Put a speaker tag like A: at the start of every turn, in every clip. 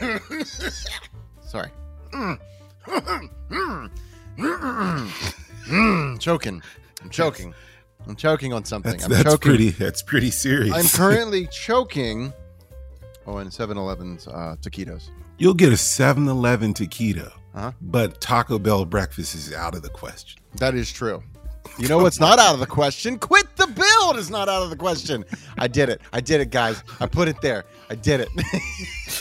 A: Sorry. choking. I'm choking. I'm choking on something.
B: That's,
A: I'm
B: that's
A: choking.
B: pretty. That's pretty serious.
A: I'm currently choking. Oh, and 7-Eleven's uh, taquitos.
B: You'll get a 7-Eleven taquito,
A: Uh-huh.
B: but Taco Bell breakfast is out of the question.
A: That is true. You know what's not out of the question? Quit the build is not out of the question. I did it. I did it, guys. I put it there. I did it.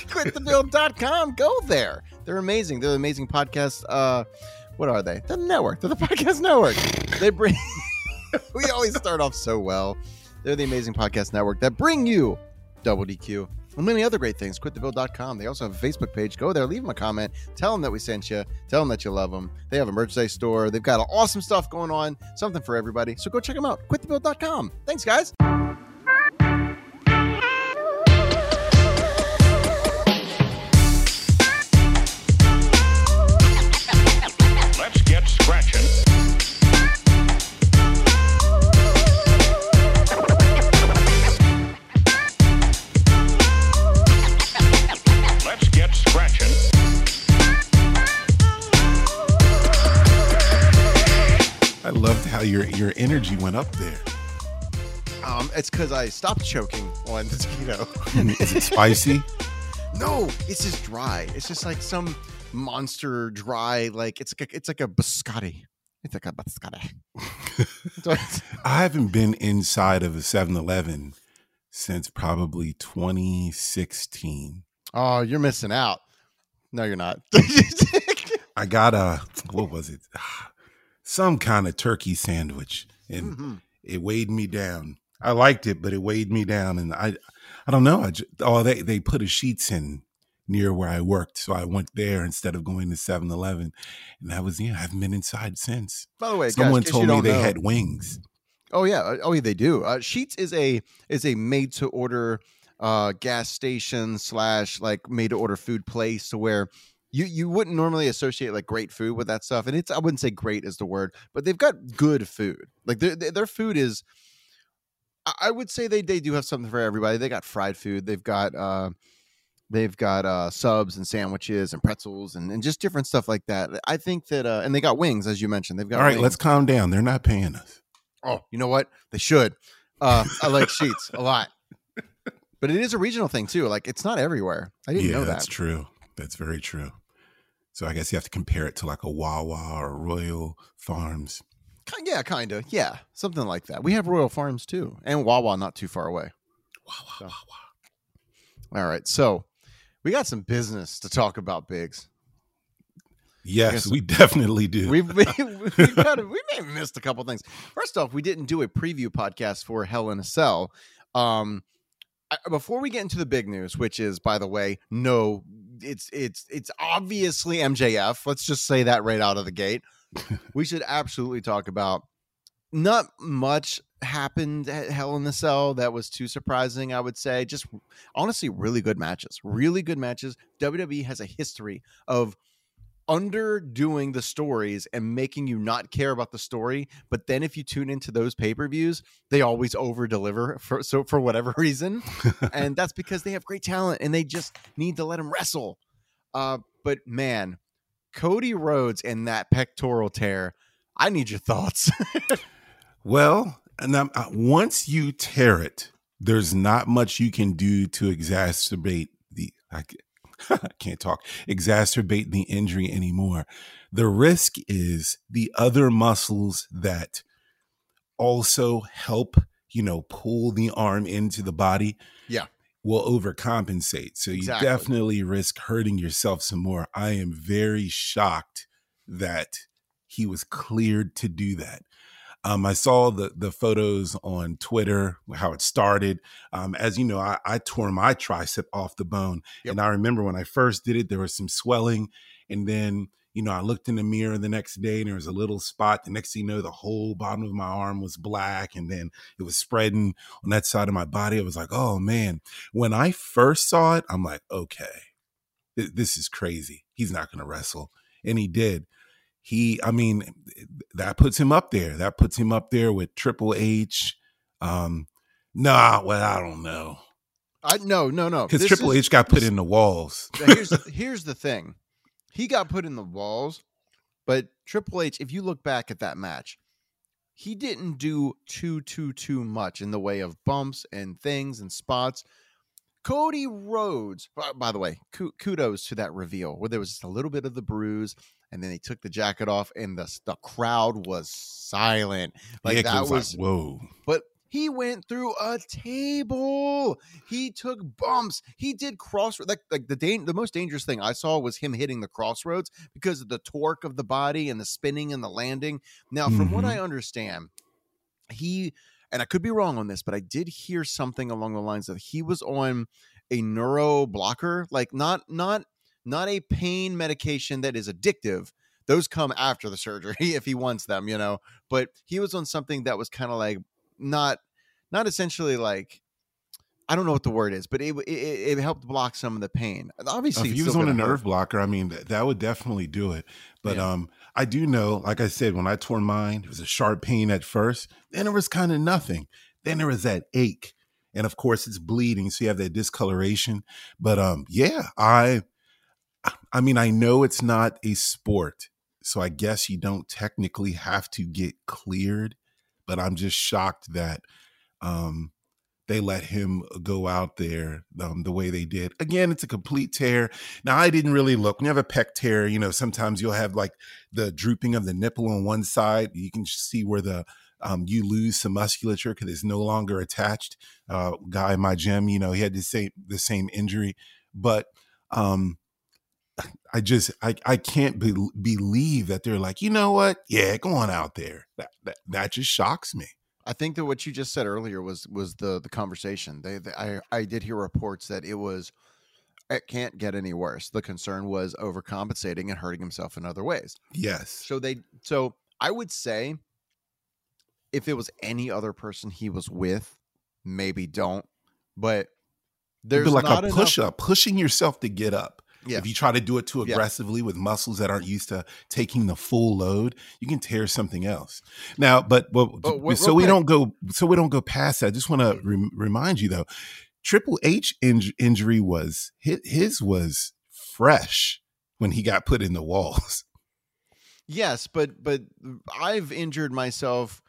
A: Quitthebuild.com. Go there. They're amazing. They're the amazing podcast. Uh, what are they? The network. They're the podcast network. They bring. we always start off so well. They're the amazing podcast network that bring you Double DQ and many other great things. Quitthebuild.com. They also have a Facebook page. Go there, leave them a comment, tell them that we sent you, tell them that you love them. They have a merchandise store. They've got awesome stuff going on, something for everybody. So go check them out. Quitthebuild.com. Thanks, guys.
C: Let's get scratching.
B: How your your energy went up there.
A: Um, it's because I stopped choking on the taquito.
B: Is it spicy?
A: no, it's just dry. It's just like some monster dry, like it's like a, it's like a biscotti. It's like a biscotti.
B: I haven't been inside of a 7-Eleven since probably 2016.
A: oh, you're missing out. No, you're not.
B: I got a what was it? Some kind of turkey sandwich, and
A: Mhm.
B: it weighed me down. I liked it, but it weighed me down, and I, I don't know. I just, oh, they they put a Sheetz in near where I worked, so I went there instead of going to 7-Eleven, and that was yeah. I haven't been inside since.
A: By the way,
B: Someone
A: you
B: told me they
A: know-
B: had wings.
A: Oh yeah, uh, oh yeah, they do. Uh, Sheetz is a is a made to order uh, gas station slash like made to order food place to where you you wouldn't normally associate like great food with that stuff, and it's I wouldn't say great is the word, but they've got good food. Like their their food is. I- would say they they do have something for everybody. They got fried food. They've got uh, they've got uh, subs and sandwiches and pretzels and, and just different stuff like that. I think that uh, and they got wings as you mentioned. They've got
B: All right,
A: wings.
B: let's calm down. They're not paying us.
A: Oh, you know what? They should. Uh, I like Sheetz a lot, but it is a regional thing too. Like it's not everywhere. I didn't
B: yeah,
A: know
B: that's true. That's very true. So I guess you have to compare it to like a Wawa or Royal Farms.
A: Yeah, kind of. Yeah, something like that. We have Royal Farms too, and Wawa not too far away.
B: Wawa,
A: So-
B: Wawa.
A: All right, so we got some business to talk about, Biggs.
B: Yes, we definitely do.
A: We've we, we've got we may have missed a couple things. First off, we didn't do a preview podcast for Hell in a Cell. Um, I, before we get into the big news, which is by the way, no, it's it's it's obviously MJF. Let's just say that right out of the gate. we should absolutely talk about. Not much happened at Hell in the Cell that was too surprising. I would say just honestly, really good matches. Really good matches. WWE has a history of underdoing the stories and making you not care about the story but then if you tune into those pay-per-views they always over deliver for so for whatever reason and that's because they have great talent and they just need to let them wrestle uh but man cody rhodes and that pectoral tear i need your thoughts
B: well, and I'm, uh, once you tear it, there's not much you can do to exacerbate the. I can't talk. Exacerbate the injury anymore. The risk is the other muscles that also help, you know, pull the arm into the body.
A: Yeah.
B: Will overcompensate. So you
A: Exactly.
B: definitely risk hurting yourself some more. I am very shocked that he was cleared to do that. Um, I saw the the photos on Twitter, how it started. Um, as you know, I, I tore my tricep off the bone,
A: Yep.
B: and I remember when I first did it, there was some swelling, and then you know I looked in the mirror the next day, and there was a little spot. The next thing you know, the whole bottom of my arm was black, and then it was spreading on that side of my body. I was like, oh man. When I first saw it, I'm like, okay, th- this is crazy. He's not going to wrestle, and he did he i mean that puts him up there that puts him up there with triple h um nah well i don't know
A: I no no no
B: Because Triple
A: is-
B: H got put
A: this-
B: in the walls.
A: Here's the, here's the thing. He got put in the walls, but Triple H, if you look back at that match, he didn't do too too too much in the way of bumps and things and spots. Cody Rhodes, by, by the way, kudos to that reveal where there was just a little bit of the bruise, and then he took the jacket off, and the the crowd was silent. Like
B: it
A: that
B: was
A: was
B: like, whoa.
A: but he went through a table. He took bumps. He did cross like like the dan- the most dangerous thing I saw was him hitting the crossroads because of the torque of the body and the spinning and the landing. Now, from what
B: Mhm.
A: I understand, he and I could be wrong on this, but I did hear something along the lines of he was on a neuro blocker, like not not not a pain medication that is addictive. Those come after the surgery if he wants them, you know. But he was on something that was kind of like not not essentially like I don't know what the word is, but it it, it helped block some of the pain. Obviously,
B: if he was on a
A: gonna hurt.
B: nerve blocker, I mean, th- that would definitely do it. But
A: Yeah.
B: um, I do know, like I said, when I tore mine, it was a sharp pain at first. Then it was kind of nothing. Then there was that ache, and of course, it's bleeding, so you have that discoloration. But um, yeah, I, I mean, I know it's not a sport, so I guess you don't technically have to get cleared. But I'm just shocked that um they let him go out there um, the way they did. Again, it's a complete tear. Now, I didn't really look. When you have a pec tear, you know, sometimes you'll have like the drooping of the nipple on one side. You can see where the um, you lose some musculature because it's no longer attached. Uh, guy in my gym, you know, he had the same the same injury, but um, I just I I can't be, believe that they're like, you know what? Yeah, go on out there. That that, that just shocks me.
A: I think that what you just said earlier was was the the conversation. They, they I I did hear reports that it was it can't get any worse. The concern was overcompensating and hurting himself in other ways.
B: Yes.
A: So they so I would say if it was any other person he was with, maybe don't. But there's
B: like
A: not
B: a
A: enough-
B: push up, pushing yourself to get up.
A: Yeah.
B: If you try to do it too
A: Yeah.
B: aggressively with muscles that aren't used to taking the full load, you can tear something else. Now, but, but
A: Oh,
B: so we
A: quick.
B: don't go so we don't go past that. I just want to mm-hmm. rem remind you though, Triple H inj- injury was his, his was fresh when he got put in the walls.
A: Yes, but but I've injured myself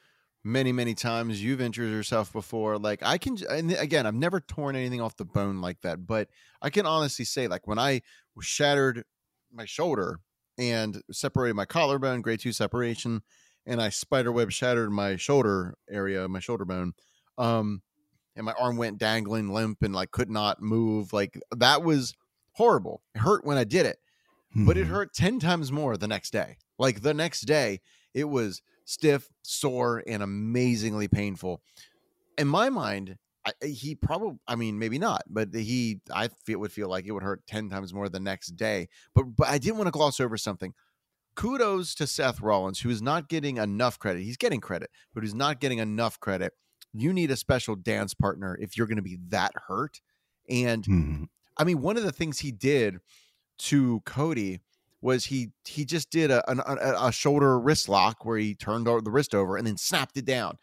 A: many many times. You've injured yourself before. Like I can, and again, I've never torn anything off the bone like that. But I can honestly say, like when I shattered my shoulder and separated my collarbone, grade two separation, and I spiderweb shattered my shoulder area, my shoulder bone. Um, and my arm went dangling, limp, and like could not move. Like that was horrible. It hurt when I did it but it
B: Mhm.
A: hurt 10 times more the next day. Like the next day, it was stiff, sore, and amazingly painful. In my mind, I, he probably, I mean, maybe not, but he, I feel would feel like it would hurt 10 times more the next day. But, but I didn't want to gloss over something. Kudos to Seth Rollins, who is not getting enough credit. He's getting credit, but who's not getting enough credit. You need a special dance partner if you're going to be that hurt. And
B: Mhm.
A: I mean, one of the things he did to Cody was he he just did a an, a, a shoulder wrist lock where he turned the wrist over and then snapped it down.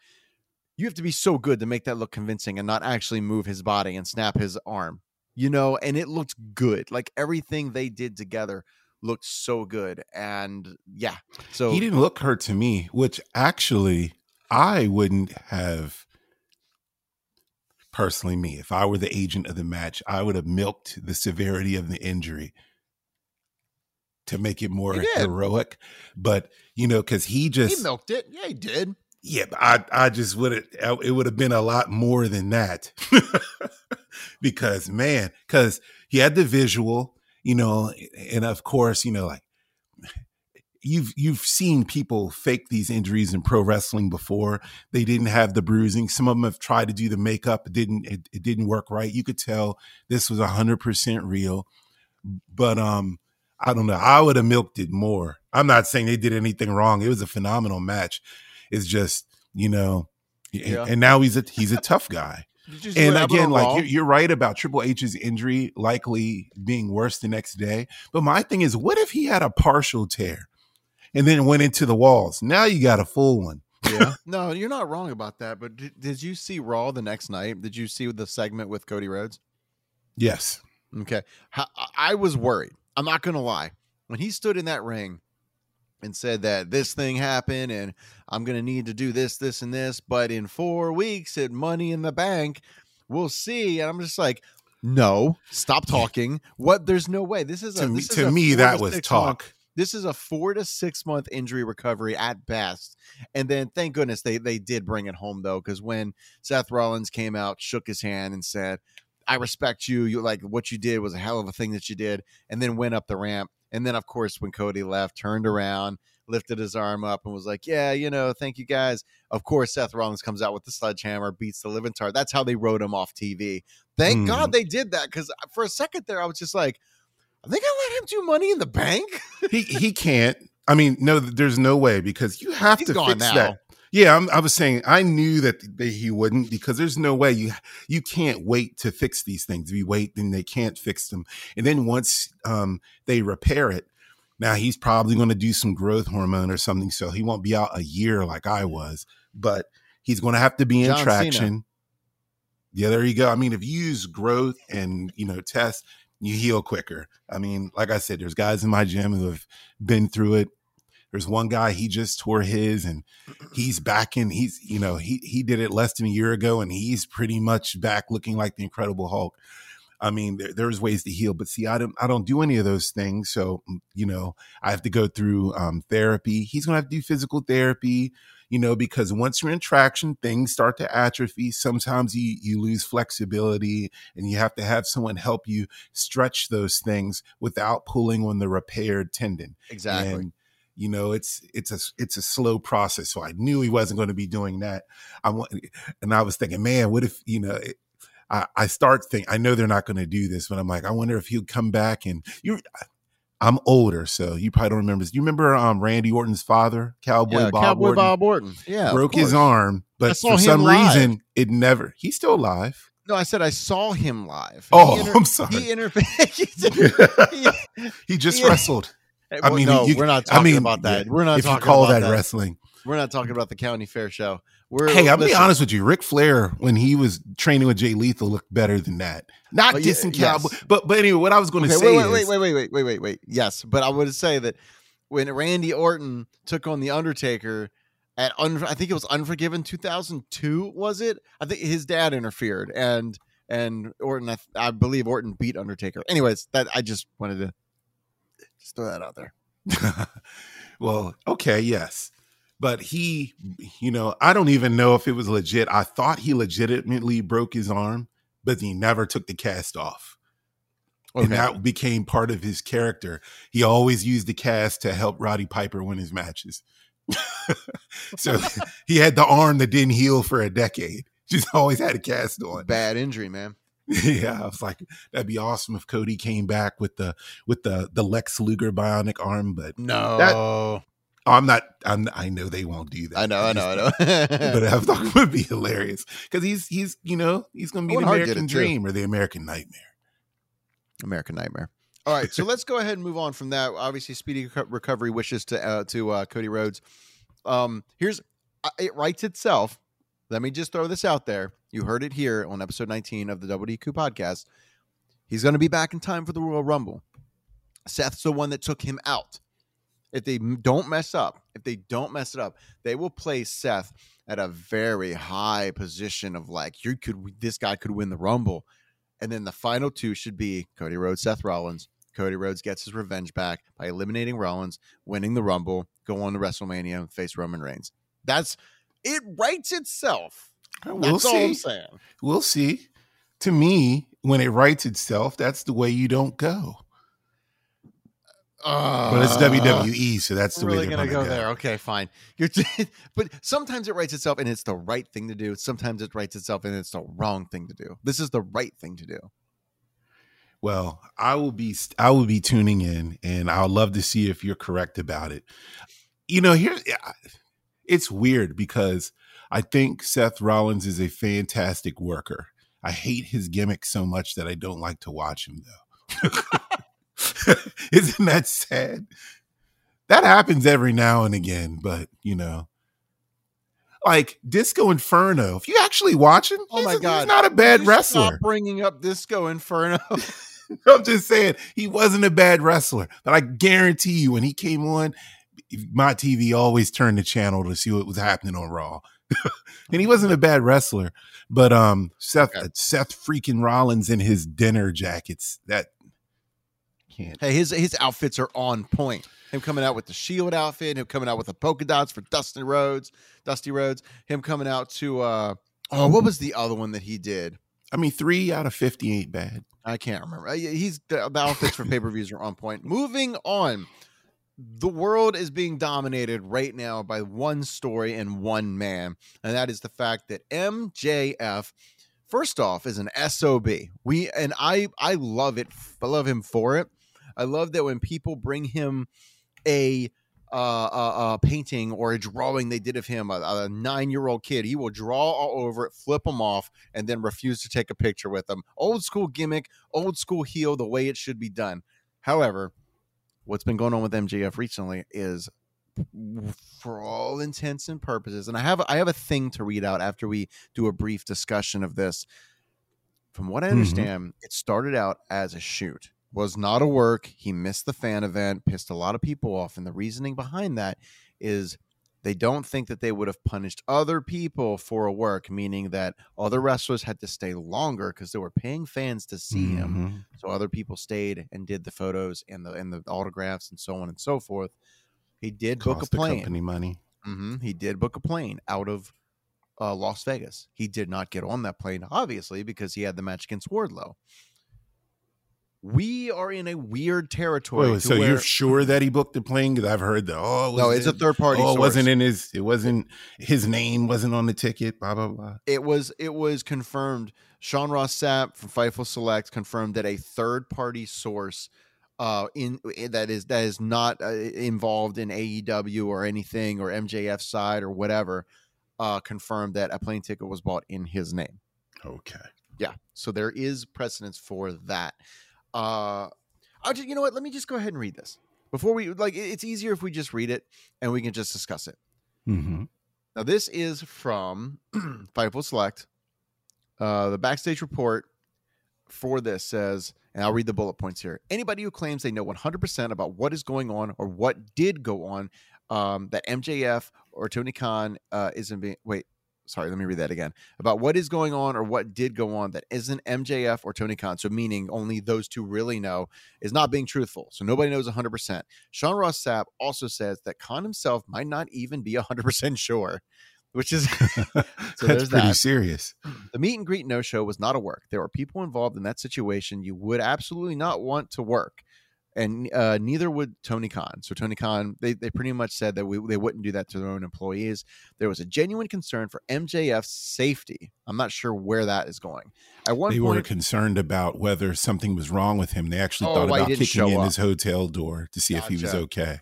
A: You have to be so good to make that look convincing and not actually move his body and snap his arm. You know, and it looked good. Like everything they did together looked so good. And yeah, so
B: he didn't look hurt to me, which actually I wouldn't have personally me. If I were the agent of the match, I would have milked the severity of the injury to make it more
A: He
B: heroic. But you know, because he just he
A: milked it. Yeah, he did.
B: yeah, but I I just would have it would have been a lot more than that. because man, because he had the visual, you know, and of course, you know, like you've you've seen people fake these injuries in pro wrestling before. They didn't have the bruising. Some of them have tried to do the makeup. It didn't it, it didn't work right. You could tell this was hundred percent real. But um I don't know. I would have milked it more. I'm not saying they did anything wrong. It was a phenomenal match. It's just, you know, and-
A: Yeah.
B: and now he's a he's a tough guy.
A: Did you see
B: And again, like you're, you're right about Triple H's injury likely being worse the next day. But my thing is, what if he had a partial tear and then went into the walls? Now you got a full one.
A: yeah. No, you're not wrong about that. But did, did you see Raw the next night? Did you see the segment with Cody Rhodes?
B: Yes.
A: Okay. How, I was worried. I'm not going to lie. When he stood in that ring and said that this thing happened and I'm going to need to do this, this, and this, but in four weeks at Money in the Bank, we'll see. And I'm just like, no, stop talking. What? There's no way. This is a,
B: To me,
A: this is
B: to
A: a
B: me that
A: to
B: was
A: six month-
B: talk.
A: this is a four to six month injury recovery at best. And then thank goodness they they did bring it home though, because when Seth Rollins came out, shook his hand and said, I respect you. You like what you did was a hell of a thing that you did, and then went up the ramp. And then of course when Cody left, turned around, lifted his arm up and was like, Yeah, you know, thank you guys. Of course, Seth Rollins comes out with the sledgehammer, beats the living tar. That's how they wrote him off TV. Thank
B: Hmm.
A: God they did that because for a second there, I was just like, Are they gonna let him do money in the bank?
B: he he can't. I mean, no, there's no way because you have
A: He's
B: to fix
A: now.
B: that. Yeah, I'm, I was saying I knew that, that he wouldn't because there's no way you you can't wait to fix these things. If you wait, then they can't fix them. And then once um, they repair it, now he's probably going to do some growth hormone or something, so he won't be out a year like I was. But he's going to have to be in
A: John Cena.
B: traction. Yeah, there you go. I mean, if you use growth and you know test, you heal quicker. I mean, like I said, there's guys in my gym who have been through it. There's one guy he just tore his and he's back in he's you know he he did it less than a year ago and he's pretty much back looking like the incredible Hulk. I mean there, there's ways to heal but see I don't I don't do any of those things so mm, you know I have to go through um therapy. He's going to have to do physical therapy you know because once you're in traction things start to atrophy sometimes you you lose flexibility and you have to have someone help you stretch those things without pulling on the repaired tendon
A: Exactly.
B: and you know it's it's a it's a slow process so i knew he wasn't going to be doing that i want and i was thinking man what if you know it, I, I start think I know they're not going to do this, but I'm like, I wonder if he'll come back and you're, I'm older, so you probably don't remember. this. You remember um, Randy Orton's father, Cowboy
A: yeah,
B: Bob
A: Cowboy
B: Orton,
A: Bob Orton. Yeah,
B: broke his arm, but for some
A: live.
B: reason it never. He's still alive.
A: No, I said I saw him live.
B: Oh,
A: He inter-
B: I'm sorry.
A: He interviewed.
B: he just
A: Yeah.
B: wrestled. I mean,
A: no,
B: you-
A: we're not
B: I
A: talking
B: mean,
A: about that.
B: yeah,
A: We're not
B: if you call
A: about
B: that,
A: that.
B: wrestling.
A: We're not talking about the county fair show. We're
B: Hey, I'm be honest with you. Ric Flair, when he was training with Jay Lethal, looked better than that. Not
A: Oh, yeah,
B: dissing
A: yes.
B: But but anyway, what I was going to
A: Okay,
B: say
A: wait, wait,
B: is,
A: wait, wait, wait, wait, wait, wait. Yes, but I would say that when Randy Orton took on the Undertaker at Un- I think it was Unforgiven 2002, was it? I think his dad interfered and and Orton, I, I believe Orton beat Undertaker. Anyways, that I just wanted to just throw that out there.
B: well, okay, yes. But he, you know, I don't even know if it was legit. I thought he legitimately broke his arm, but he never took the cast off. And that became part of his character. He always used the cast to help Roddy Piper win his matches. so he had the arm that didn't heal for a decade. Just always had a cast on.
A: Bad injury, man.
B: yeah, I was like, that'd be awesome if Cody came back with the with the the Lex Luger bionic arm, but
A: No,
B: I'm not. I'm. I know they won't do that.
A: I know, I know, I know.
B: but I thought it would be hilarious because he's he's you know he's going to be the
A: Owen Hart did
B: American
A: it, too.
B: Dream or the American Nightmare.
A: American Nightmare. All right, so let's go ahead and move on from that. Obviously, speedy recovery wishes to uh, to uh, Cody Rhodes. Um, here's uh, it writes itself. Let me just throw this out there. You heard it here on episode 19 of the WDQ podcast. He's going to be back in time for the Royal Rumble. Seth's the one that took him out. If they don't mess up, if they don't mess it up, they will place Seth at a very high position of like you could this guy could win the Rumble. And then the final two should be Cody Rhodes, Seth Rollins. Cody Rhodes gets his revenge back by eliminating Rollins, winning the Rumble, go on to WrestleMania and face Roman Reigns. That's it writes itself.
B: We'll
A: That's all I'm
B: see.
A: saying.
B: We'll see. To me, when it writes itself, that's the way you don't go. But it's
A: Uh,
B: WWE, so that's the
A: We're
B: way they're
A: gonna go
B: go.
A: there. Okay, fine. You're but sometimes it writes itself and it's the right thing to do. Sometimes it writes itself and it's the wrong thing to do. This is the right thing to do.
B: Well, I will be I will be tuning in, and I'll love to see if you're correct about it. You know, here it's weird because I think Seth Rollins is a fantastic worker. I hate his gimmick so much that I don't like to watch him though. Isn't that sad? That happens every now and again, but you know, like Disco Inferno. If you actually watch him,
A: Oh
B: he's,
A: my
B: he's
A: God.
B: not a bad wrestler.
A: Stop bringing up Disco Inferno.
B: I'm just saying he wasn't a bad wrestler, but I guarantee you when he came on, my TV always turned the channel to see what was happening on Raw. and he wasn't a bad wrestler, but um Seth
A: Okay.
B: Seth freaking Rollins in his dinner jackets that can't.
A: hey, his his outfits are on point. Him coming out with the Shield outfit, him coming out with the polka dots for Dustin Rhodes, Dusty Rhodes, him coming out to uh oh, what was the other one that he did?
B: I mean, three out of fifty ain't bad.
A: I can't remember. Uh, He's the, the outfits for pay per views are on point. Moving on, the world is being dominated right now by one story and one man, and that is the fact that MJF, first off, is an sob. We and I, I love it. I love him for it. I love that when people bring him a uh, a, a painting or a drawing they did of him, a, a nine year old kid, he will draw all over it, flip them off, and then refuse to take a picture with them. Old school gimmick, old school heel, the way it should be done. However, what's been going on with MJF recently is for all intents and purposes and I have I have a thing to read out after we do a brief discussion of this. From what I
B: Mhm.
A: understand it started out as a shoot. Was not a work. He missed the fan event pissed a lot of people off and the reasoning behind that is they don't think that they would have punished other people for a work meaning that other wrestlers had to stay longer because they were paying fans to see him
B: Mhm.
A: so other people stayed and did the photos and the and the autographs and so on and so forth. He did book a plane.
B: company money.
A: hmm He did book a plane out of uh, Las Vegas. He did not get on that plane, obviously, because he had the match against Wardlow. We are in a weird territory.
B: Wait, so
A: where-
B: you're sure that he booked the plane? Because I've heard that. Oh, it was
A: no, it's a third party.
B: Oh, it wasn't in his. It wasn't his name. Wasn't on the ticket. Blah blah blah.
A: it was it was confirmed. Sean Ross Sapp from Fightful Select confirmed that a third party source uh in that is that is not uh, involved in AEW or anything or MJF side or whatever uh confirmed that a plane ticket was bought in his name.
B: Okay.
A: Yeah. So there is precedence for that. Uh I'll just, you know what? Let me just go ahead and read this. Before we like it's easier if we just read it and we can just discuss it.
B: Mm-hmm.
A: Now, this is from Fightful Select. Uh, the backstage report for this says, and I'll read the bullet points here. Anybody who claims they know 100% about what is going on or what did go on, um, that MJF or Tony Khan uh, isn't being. Wait, sorry, let me read that again. About what is going on or what did go on that isn't MJF or Tony Khan, so meaning only those two really know, is not being truthful. So nobody knows 100%. Sean Ross Sapp also says that Khan himself might not even be 100% sure, which is
B: That's
A: there's
B: pretty
A: that.
B: serious.
A: the meet and greet no show was not a work. There were people involved in that situation you would absolutely not want to work. And uh, neither would Tony Khan. So Tony Khan, they, they pretty much said that we, they wouldn't do that to their own employees. There was a genuine concern for MJF's safety. I'm not sure where that is going. At one
B: They were
A: point,
B: concerned about whether something was wrong with him. They actually
A: Oh,
B: thought about kicking in
A: up.
B: his hotel door to see if he was okay.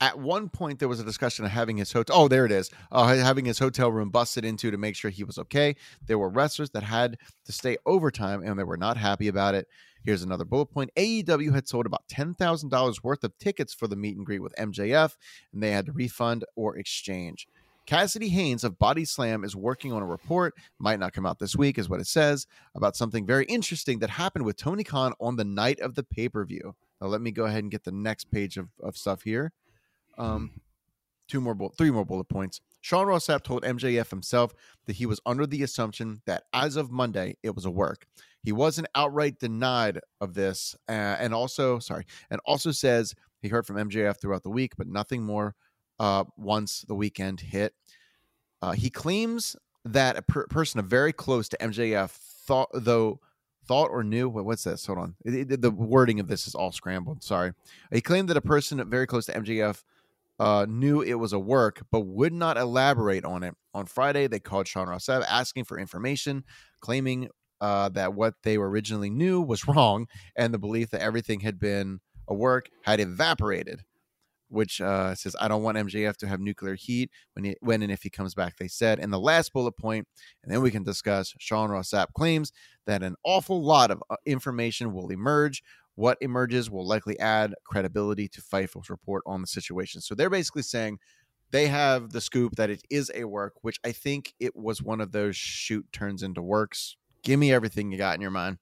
A: At one point there was a discussion of having his hotel oh there it is uh, having his hotel room busted into to make sure he was okay there were wrestlers that had to stay overtime and they were not happy about it here's another bullet point aew had sold about $10000 worth of tickets for the meet and greet with mjf and they had to refund or exchange Cassidy Haynes of Body Slam is working on a report, might not come out this week, is what it says, about something very interesting that happened with Tony Khan on the night of the pay per view. Now, let me go ahead and get the next page of, of stuff here. Um, two more, bull- three more bullet points. Sean Ross Sapp told MJF himself that he was under the assumption that as of Monday it was a work. He wasn't outright denied of this, uh, and also sorry, and also says he heard from MJF throughout the week, but nothing more uh, once the weekend hit. Uh, he claims that a per- person very close to MJF thought, though, thought or knew. Wait, what's this? Hold on. It- it- the wording of this is all scrambled. Sorry. He claimed that a person very close to MJF uh, knew it was a work, but would not elaborate on it. On Friday, they called Sean Ross Sapp asking for information, claiming uh, that what they originally knew was wrong, and the belief that everything had been a work had evaporated. Which uh, says, "I don't want MJF to have nuclear heat when he, when and if he comes back." They said, and the last bullet point, and then we can discuss. Sean Ross Sapp claims that an awful lot of uh, information will emerge what emerges will likely add credibility to Fightful's report on the situation. So they're basically saying they have the scoop that it is a work, which I think it was one of those shoot turns into works. Give me everything you got in your mind.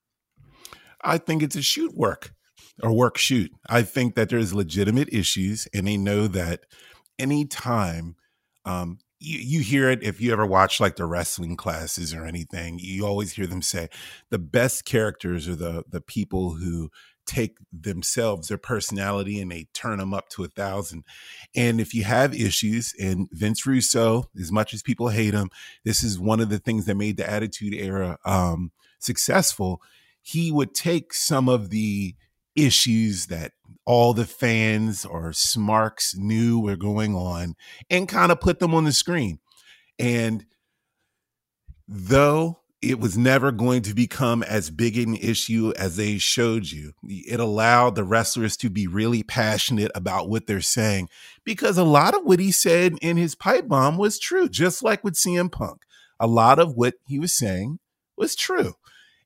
B: I think it's a shoot work or work shoot. I think that there's legitimate issues, and they know that anytime um, you, you hear it if you ever watch like the wrestling classes or anything, you always hear them say the best characters are the the people who take themselves, their personality, and they turn them up to a thousand. And if you have issues, and Vince Russo, as much as people hate him, this is one of the things that made the Attitude Era um, successful. He would take some of the issues that all the fans or smarks knew were going on and kind of put them on the screen. And though it was never going to become as big an issue as they showed you. It allowed the wrestlers to be really passionate about what they're saying because a lot of what he said in his pipe bomb was true, just like with CM Punk. A lot of what he was saying was true.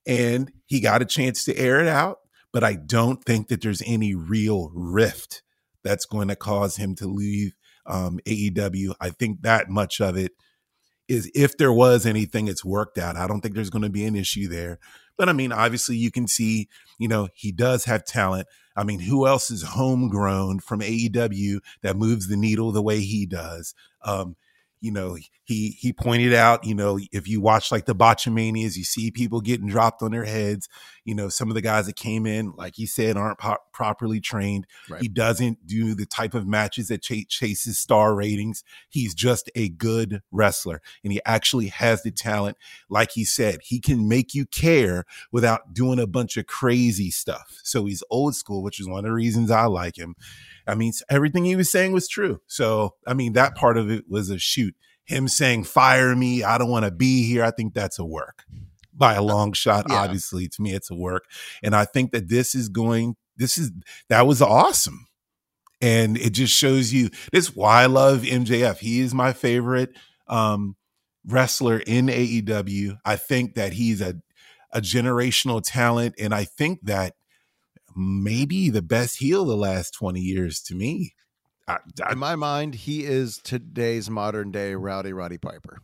B: And he got a chance to air it out, but I don't think that there's any real rift that's going to cause him to leave um, AEW. I think that much of it is if there was anything it's worked out. I don't think there's going to be an issue there. But I mean, obviously you can see, you know, he does have talent. I mean, who else is homegrown from AEW that moves the needle the way he does? Um, you know, he he pointed out, you know, if you watch like the botchamanias, you see people getting dropped on their heads. You know, some of the guys that came in, like he said, aren't po- properly trained.
A: Right.
B: He doesn't do the type of matches that ch- chases star ratings. He's just a good wrestler, and he actually has the talent. Like he said, he can make you care without doing a bunch of crazy stuff. So he's old school, which is one of the reasons I like him. I mean, everything he was saying was true. So, I mean, that part of it was a shoot. Him saying, fire me, I don't want to be here. I think that's a work by a long shot.
A: Yeah.
B: Obviously, to me, it's a work. And I think that this is going, this is, that was awesome. And it just shows you this is why I love MJF. He is my favorite um, wrestler in AEW. I think that he's a, a generational talent. And I think that maybe the best heel the last 20 years to me. I, I,
A: In my mind, he is today's modern day Rowdy Roddy Piper.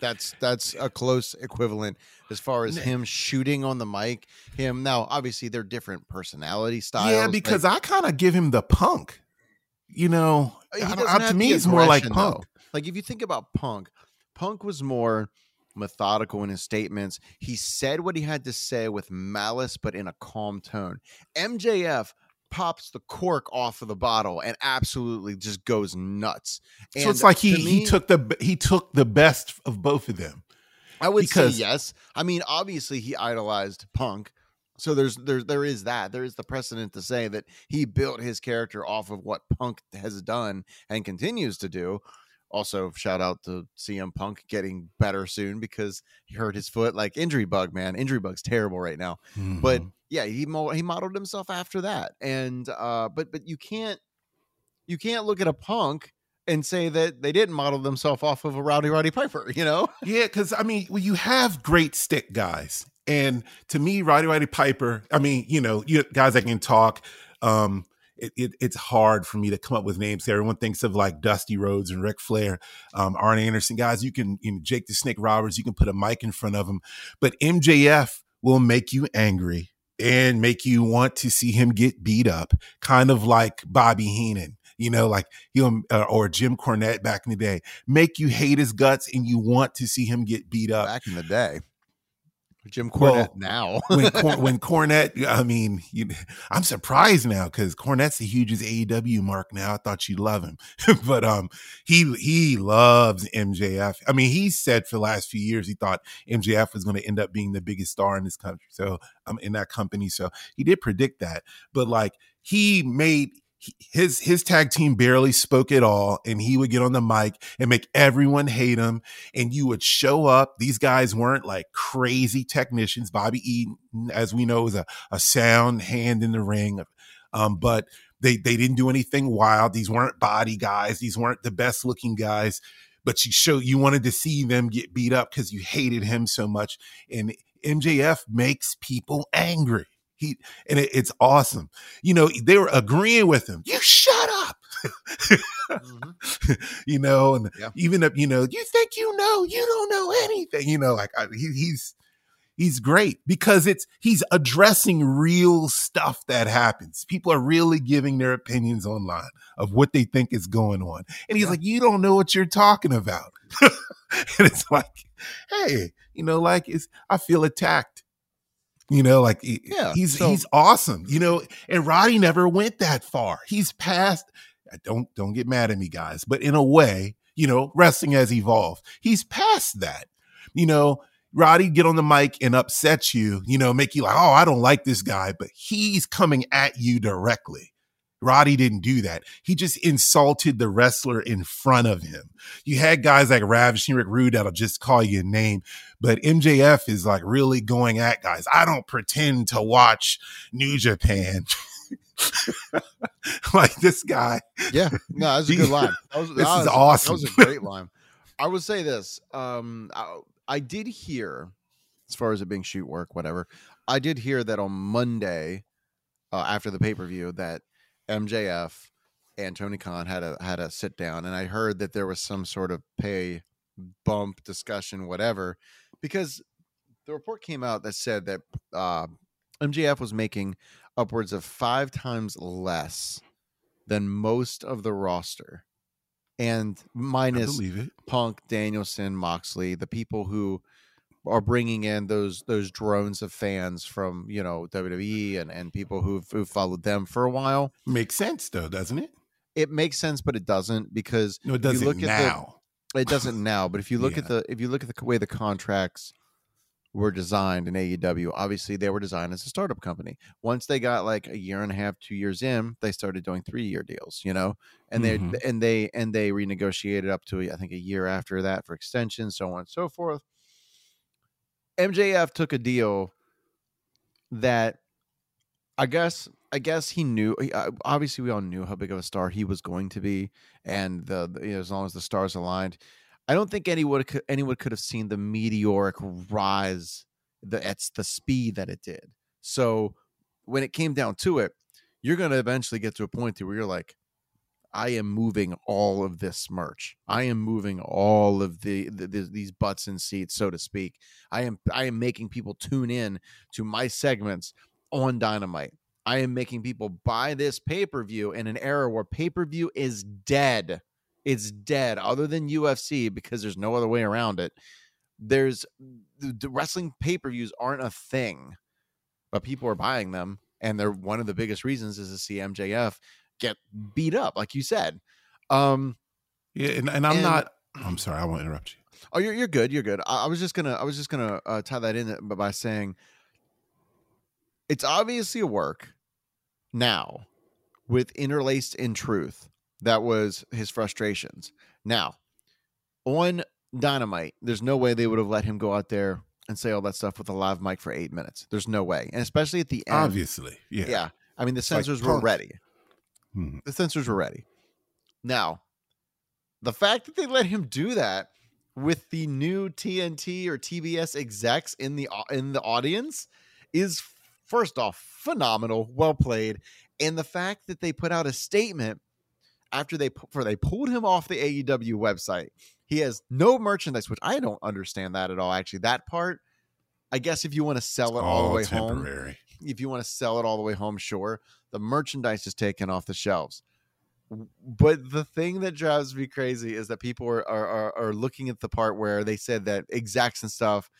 A: That's that's a close equivalent as far as him shooting on the mic. Him now, obviously, they're different personality styles.
B: yeah, because I kind of give him the punk. You know, I to me,
A: the
B: it's more like punk.
A: though. Like if you think about Punk, Punk was more methodical in his statements. He said what he had to say with malice, but in a calm tone. MJF pops the cork off of the bottle and absolutely just goes nuts.
B: So
A: And
B: it's like he
A: to
B: he took the he took the best of both of them.
A: I would
B: because-
A: say yes. I mean, obviously he idolized Punk. So there's there's there is that. There is the precedent to say that he built his character off of what Punk has done and continues to do. Also, shout out to CM Punk getting better soon because he hurt his foot. Like injury bug, man. Injury bug's terrible right now. But
B: Mhm.
A: yeah, he mo- he modeled himself after that. And uh but but you can't you can't look at a Punk and say that they didn't model themselves off of a Rowdy Roddy Piper, you know?
B: yeah, because I mean, well, you have great stick guys, and to me, Rowdy Roddy Piper. I mean, you know, you guys that can talk. Um, it, it, it's hard for me to come up with names. Everyone thinks of like Dusty Rhodes and Ric Flair, um, Arn Anderson, guys. You can, you know, Jake the Snake Roberts. You can put a mic in front of them, but MJF will make you angry and make you want to see him get beat up, kind of like Bobby Heenan. You know, like he'll uh, or Jim Cornette back in the day, make you hate his guts and you want to see him get beat up.
A: back in the day. Jim
B: Well,
A: Cornette now.
B: when Cor- when Cornette, I mean, you, I'm surprised now because Cornette's the hugest AEW mark now. I thought you'd love him, but um, he he loves MJF. I mean, he said for the last few years he thought MJF was going to end up being the biggest star in this country. So I'm um, in that company, so he did predict that. But like he made his his tag team barely spoke at all and he would get on the mic and make everyone hate him and you would show up. These guys weren't like crazy technicians. Bobby eaton as we know is a, a sound hand in the ring. Um, but they they didn't do anything wild. These weren't body guys. These weren't the best looking guys. But you show you wanted to see them get beat up because you hated him so much. And mjf makes people angry he and it, it's awesome you know they were agreeing with him you shut up
A: Mhm.
B: you know, and
A: Yeah.
B: even if you know, you think you know, you don't know anything, you know, like I, he, he's he's great because it's he's addressing real stuff that happens. People are really giving their opinions online of what they think is going on, and he's
A: Yeah.
B: like, you don't know what you're talking about, and it's like, hey, you know, like it's I feel attacked. You know, like
A: Yeah,
B: he's
A: so-
B: he's awesome. You know, and Roddy never went that far. He's past. Uh, don't don't get mad at me, guys. But in a way, you know, wrestling has evolved. He's past that. You know, Roddy get on the mic and upset you. You know, make you like, oh, I don't like this guy. But he's coming at you directly. Roddy didn't do that. He just insulted the wrestler in front of him. You had guys like Ravishing Rick Rude that'll just call you a name, but MJF is like really going at guys. I don't pretend to watch New Japan. like this guy.
A: Yeah, no, that's a good line. That was,
B: This
A: that
B: is
A: was-
B: awesome.
A: That was a great line. I would say this. Um, I, I did hear, as far as it being shoot work, whatever. I did hear that on Monday, uh, after the pay per view, that MJF and Tony Khan had a had a sit down, and I heard that there was some sort of pay bump discussion, whatever, because the report came out that said that uh, MJF was making upwards of five times less than most of the roster, and minus. Punk, Danielson, Moxley, the people who are bringing in those those drones of fans from you know WWE and and people who've who followed them for a while.
B: Makes sense though, doesn't it?
A: It makes sense, but it doesn't because
B: No, it doesn't
A: look at the-
B: now.
A: It doesn't now. But if you look at the if you look at the way the contracts were designed in AEW, obviously they were designed as a startup company. Once they got like a year and a half, two years in, they started doing three year deals, you know, and
B: Mhm.
A: they and they and they renegotiated up to I think a year after that for extensions, so on and so forth. MJF took a deal that I guess I guess he knew. uh, Obviously, we all knew how big of a star he was going to be, and the, you know, as long as the stars aligned, I don't think anyone could anyone could have seen the meteoric rise the at the speed that it did. So when it came down to it, you're going to eventually get to a point where you're like, I am moving all of this merch. I am moving all of the, the, the these butts and seats, so to speak. I am I am making people tune in to my segments on Dynamite. I am making people buy this pay per view in an era where pay per view is dead. It's dead, other than UFC, because there's no other way around it. There's the, the wrestling pay per views aren't a thing, but people are buying them, and they're one of the biggest reasons is to see MJF get beat up, like you said. Um,
B: Yeah, and, and I'm
A: And-
B: not. I'm sorry, I won't interrupt you.
A: Oh, you're you're good. You're good. I, I was just gonna I was just gonna uh, tie that in by- by saying it's obviously a work now with interlaced in truth. That was his frustrations. Now on Dynamite, there's no way they would have let him go out there and say all that stuff with a live mic for eight minutes. There's no way, and especially at the end.
B: Obviously, yeah.
A: yeah. I mean, the
B: like
A: censors were ready
B: Hmm.
A: the censors were ready. Now, the fact that they let him do that with the new TNT or TBS execs in the in the audience is first off phenomenal, well played, and the fact that they put out a statement after they for they pulled him off the AEW website. He has no merchandise, which I don't understand that at all. Actually, that part, I guess, if you want to sell it all the way home, if you want to sell it all the way home, sure. The merchandise is taken off the shelves. But the thing that drives me crazy is that people are are, are, are looking at the part where they said that execs and stuff,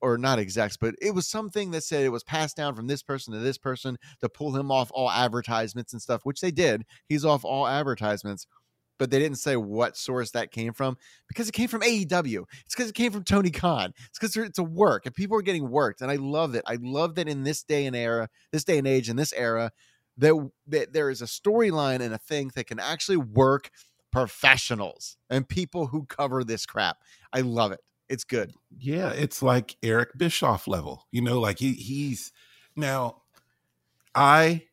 A: or not execs, but it was something that said it was passed down from this person to this person to pull him off all advertisements and stuff, which they did. He's off all advertisements, but they didn't say what source that came from because it came from AEW. It's because it came from Tony Khan. It's because it's a work and people are getting worked. And I love it. I love that in this day and era, this day and age, in this era, that, that there is a storyline and a thing that can actually work professionals and people who cover this crap. I love it. It's good.
B: Yeah, it's like Eric Bischoff level. You know, like he he's now I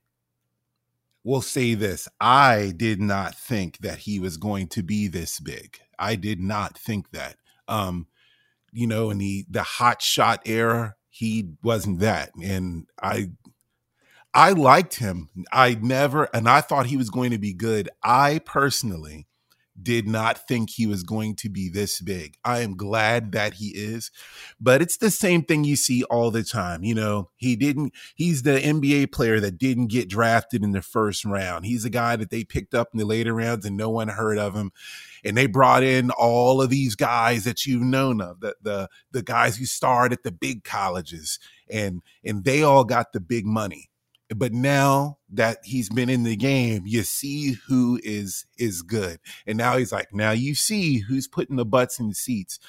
B: will say this. I did not think that he was going to be this big. I did not think that. Um, you know, in the the hot shot era, he wasn't that. And I I liked him. I never and I thought he was going to be good. I personally did not think he was going to be this big. I am glad that he is, but it's the same thing you see all the time. You know, he didn't, he's the NBA player that didn't get drafted in the first round. He's a guy that they picked up in the later rounds and no one heard of him. And they brought in all of these guys that you've known of, the, the, the guys who starred at the big colleges and, and they all got the big money but now that he's been in the game you see who is is good and now he's like now you see who's putting the butts in the seats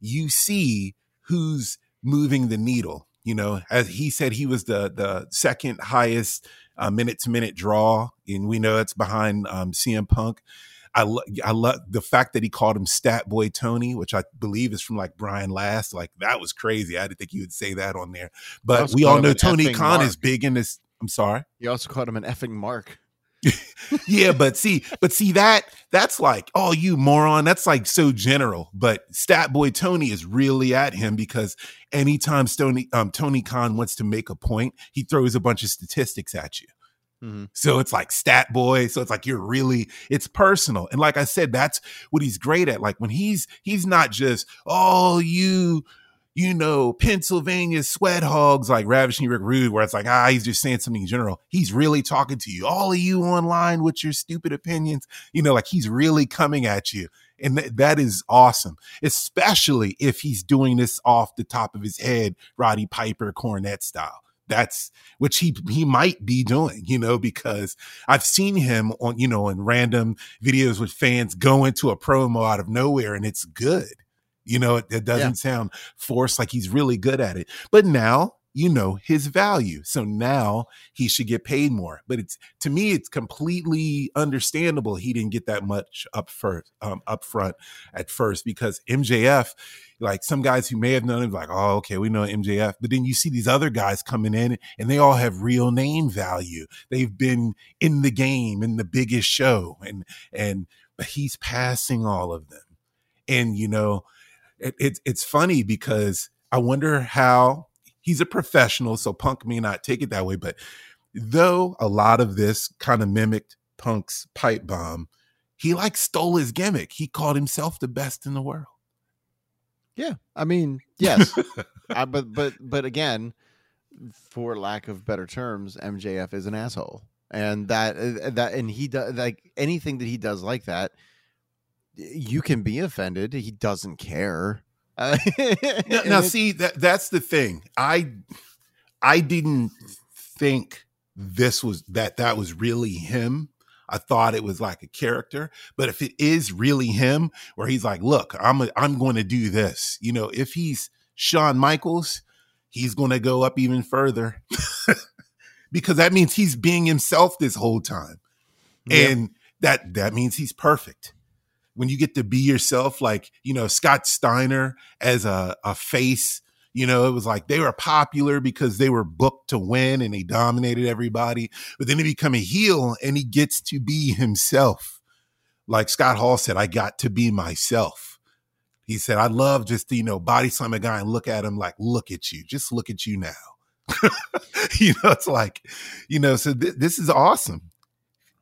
B: you see who's moving the needle you know as he said he was the the second highest uh, minute to minute draw and we know it's behind um, CM Punk I, lo- I love the fact that he called him Stat Boy Tony, which I believe is from like Brian Last. Like that was crazy. I didn't think you would say that on there. But we all know Tony Khan is big in this. I'm sorry.
A: You also called him an effing mark.
B: yeah, but see, but see that that's like, oh, you moron. That's like so general. But Stat Boy Tony is really at him because anytime Tony um, Tony Khan wants to make a point, he throws a bunch of statistics at you.
A: Mhm.
B: So it's like stat boy. So it's like you're really it's personal. And like I said, that's what he's great at. Like when he's he's not just, oh, you you know, Pennsylvania sweat hogs like Ravishing Rick Rude, where it's like, ah, he's just saying something in general. He's really talking to you. All of you online with your stupid opinions, you know, like he's really coming at you. And th- that is awesome, especially if he's doing this off the top of his head, Roddy Piper Cornette style. That's which he he might be doing, you know, because I've seen him on, you know, in random videos with fans go into a promo out of nowhere and it's good. You know, it, it doesn't sound forced like he's really good at it. But now you know his value. So now he should get paid more. But it's to me, it's completely understandable he didn't get that much up first, um, up front at first because MJF, like some guys who may have known him, like, oh, okay, we know MJF. But then you see these other guys coming in and they all have real name value. They've been in the game in the biggest show, and and but he's passing all of them. And you know, it, it's it's funny because I wonder how he's a professional, so Punk may not take it that way. But though a lot of this kind of mimicked Punk's pipe bomb, he like stole his gimmick. He called himself the best in the world.
A: Yeah, I mean, yes, I, but but but again, for lack of better terms, MJF is an asshole, and that uh, that and he does like anything that he does like that. You can be offended. He doesn't care. Uh,
B: now, now see that that's the thing. I I didn't think this was that that was really him. I thought it was like a character, but if it is really him, where he's like, "Look, I'm a, I'm going to do this," you know, if he's Shawn Michaels, he's going to go up even further because that means he's being himself this whole time,
A: Yep.
B: and that that means he's perfect when you get to be yourself, like, you know, Scott Steiner as a, a face, you know, it was like they were popular because they were booked to win and they dominated everybody. But then he become a heel and he gets to be himself. Like Scott Hall said, I got to be myself. He said, I love just, you know, body slam a guy and look at him like, look at you, just look at you now. you know, it's like, you know, so th- this is awesome.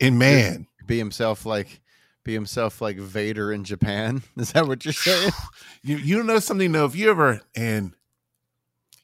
B: And man,
A: be himself like be himself like Vader in Japan. Is that what you're saying?
B: you you know something though if you ever and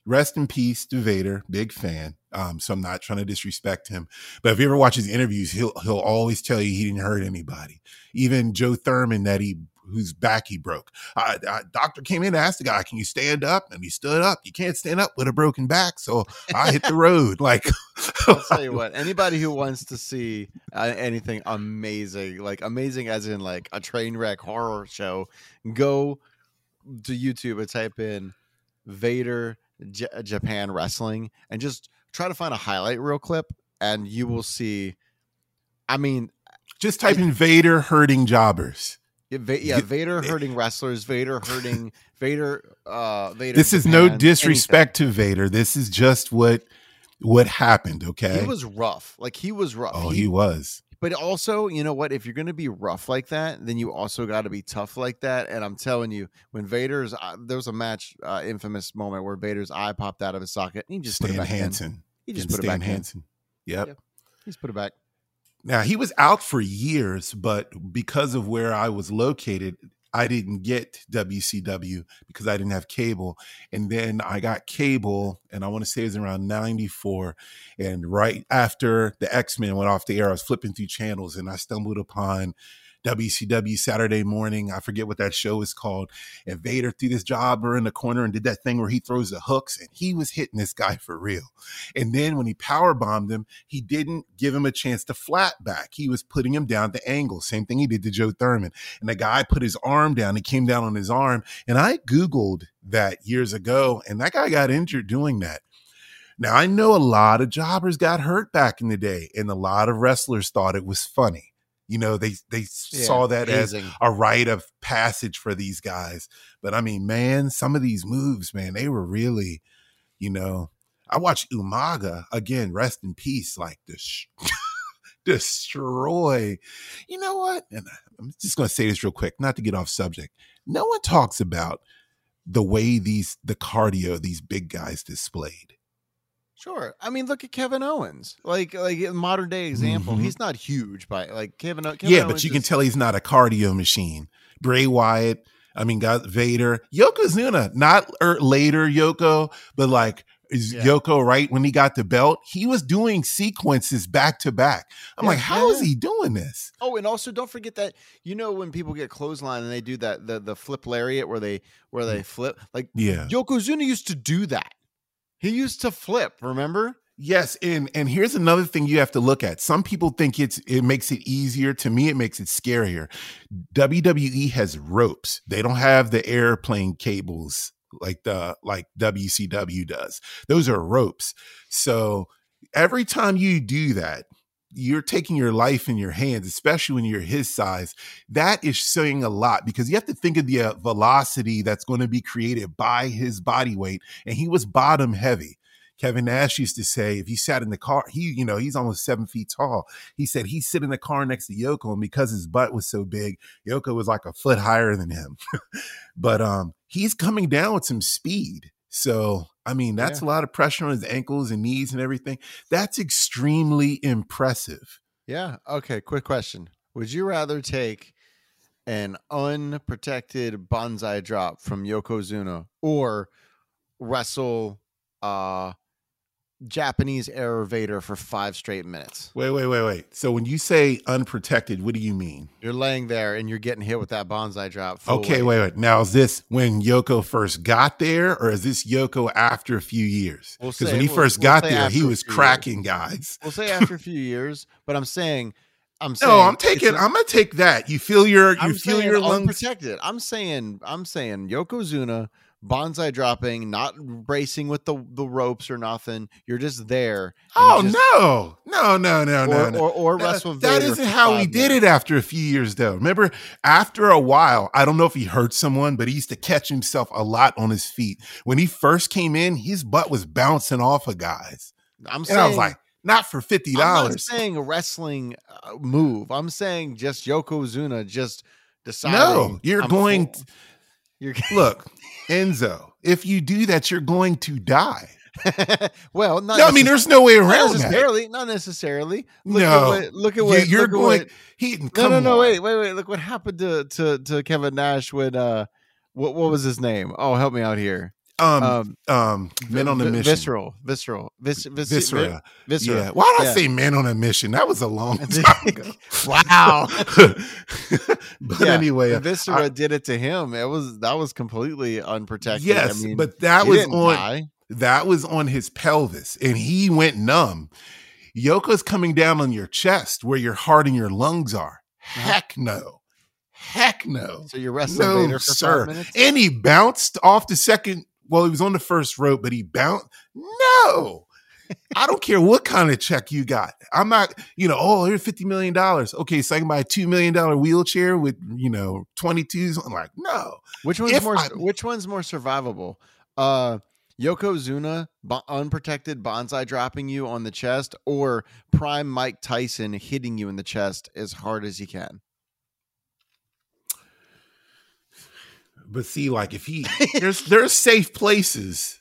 B: rest in peace to Vader big fan um so I'm not trying to disrespect him but if you ever watch his interviews he'll he'll always tell you he didn't hurt anybody even Joe Thurman that he whose back he broke I, I, doctor came in and asked the guy can you stand up and he stood up you can't stand up with a broken back so I hit the road like
A: I'll tell you what. Anybody who wants to see uh, anything amazing, like amazing as in like a train wreck horror show, go to YouTube and type in Vader J- Japan wrestling and just try to find a highlight reel clip, and you will see. I mean,
B: just type in Vader hurting jobbers
A: yeah, Va- yeah Vader hurting wrestlers, Vader hurting Vader. Uh, Vader.
B: this is no
A: Japan,
B: disrespect to Vader this is just what what happened okay
A: anything. He was rough. Like he was rough.
B: oh he was
A: But also, you know what? If you're going to be rough like that, then you also got to be tough like that. And I'm telling you, when Vader's uh, there was a match, uh, infamous moment where Vader's eye popped out of his socket, and he just put it
B: Stan
A: back in. He just put it
B: Stan
A: back in.
B: Hansen. Yep.
A: Yep. He just put it back.
B: Now he was out for years, but because of where I was located, I didn't get WCW because I didn't have cable. And then I got cable, and I want to say it was around 94. And right after the X Men went off the air, I was flipping through channels and I stumbled upon WCW Saturday morning. I forget what that show is called. And Vader threw this jobber in the corner and did that thing where he throws the hooks, and he was hitting this guy for real. And then when he power bombed him, he didn't give him a chance to flat back. He was putting him down the angle. Same thing he did to Joe Thurman. And the guy put his arm down. He came down on his arm. And I Googled that years ago, and that guy got injured doing that. Now, I know a lot of jobbers got hurt back in the day, and a lot of wrestlers thought it was funny. You know, they they saw that as a rite of passage for these guys. But I mean, man, some of these moves, man, they were really, you know, I watched Umaga again, rest in peace, like this destroy. You know what? And uh, I'm just going to say this real quick, not to get off subject. No one talks about the way these the cardio these big guys displayed.
A: Sure. I mean, look at Kevin Owens. Like, like modern day example.
B: Mhm.
A: He's not huge by like Kevin. Kevin
B: yeah, but
A: Owens
B: you can tell he's not a cardio machine. Bray Wyatt, I mean, got Vader, Yokozuna, not er, later Yoko, but like is
A: Yeah.
B: Yoko right when he got the belt? He was doing sequences back to back. I'm
A: Yeah,
B: like, how is
A: yeah.
B: he doing this?
A: Oh, and also don't forget that you know when people get clothesline and they do that the the flip lariat where they where
B: Mm.
A: they flip like
B: Yeah.
A: Yokozuna used to do that. He used to flip. Remember?
B: Yes, and and here's another thing you have to look at. Some people think it's it makes it easier. To me, it makes it scarier. WWE has ropes. They don't have the airplane cables like the like WCW does. Those are ropes. So every time you do that, you're taking your life in your hands, especially when you're his size. That is saying a lot because you have to think of the uh, velocity that's going to be created by his body weight, and he was bottom heavy. Kevin Nash used to say, if you sat in the car, he, you know, he's almost seven feet tall. He said he sit in the car next to Yoko, and because his butt was so big, Yoko was like a foot higher than him. but um, he's coming down with some speed. So I mean, that's a lot of pressure on his ankles and knees and everything. That's extremely impressive.
A: Yeah. Okay. Quick question: Would you rather take an unprotected banzai drop from Yokozuna or wrestle uh Japanese Air Vader for five straight minutes?
B: Wait, wait, wait, wait. So when you say unprotected, what do you mean?
A: You're laying there and you're getting hit with that banzai drop.
B: Okay,
A: weight.
B: wait, wait. Now is this when Yoko first got there, or is this Yoko after a few years?
A: We'll
B: Because when he
A: we'll-
B: first
A: we'll
B: got there, he was
A: few years.
B: cracking guys.
A: We'll say after a few years, but I'm saying, I'm saying,
B: No, I'm taking. I'm gonna take that. You feel your. You
A: I'm
B: feel your lungs.
A: unprotected. I'm saying, I'm saying Yokozuna banzai dropping, not bracing with the the ropes or nothing. You're just there.
B: Oh
A: just-
B: no, no, no, no,
A: Or,
B: no,
A: or, or
B: No,
A: wrestle
B: that
A: Vader
B: isn't how he did it after a few years, though. Remember, after a while, I don't know if he hurt someone, but he used to catch himself a lot on his feet. When he first came in, his butt was bouncing off of guys,
A: I'm
B: and
A: saying,
B: I was like, not for fifty
A: I'm not
B: dollars.
A: saying a wrestling uh, move. I'm saying just Yokozuna just deciding.
B: No, you're
A: I'm
B: going.
A: full- You're
B: Look, Enzo, if you do that, you're going to die.
A: well, not
B: No, I mean, there's no way around that.
A: necessarily. Not necessarily. Look
B: No.
A: at what, look at what
B: you're going.
A: what-
B: He
A: No, no, no.
B: on.
A: Wait, wait, wait. Look what happened to to to Kevin Nash when uh, what what was his name? Oh, help me out here.
B: Um,
A: Um,
B: um, men on a mission.
A: visceral, visceral, vis, vis,
B: Viscera.
A: vi- viscera.
B: Yeah. Why did
A: Yeah.
B: I say men on a mission? That was a long time ago.
A: wow.
B: but
A: Yeah,
B: anyway, uh,
A: Viscera
B: I-
A: did it to him. It was that was completely unprotected.
B: yes,
A: I mean,
B: but that was on
A: die.
B: that was on his pelvis, and he went numb. Yoko's coming down on your chest where your heart and your lungs are. Heck no. Heck no.
A: So you're wrestling
B: No,
A: Vader for
B: sir.
A: five minutes.
B: And he bounced off the second. Well, he was on the first rope, but he bounced. No, I don't care what kind of check you got. I'm not, you know, oh, here's $50 million. Okay, so I can buy a $2 million wheelchair with, you know, 22s. I'm like, no.
A: Which one's
B: If
A: more?
B: I-
A: which one's more survivable? Uh, Yokozuna bo- unprotected banzai dropping you on the chest, or Prime Mike Tyson hitting you in the chest as hard as he can.
B: But see, like if he, there's, there's safe places,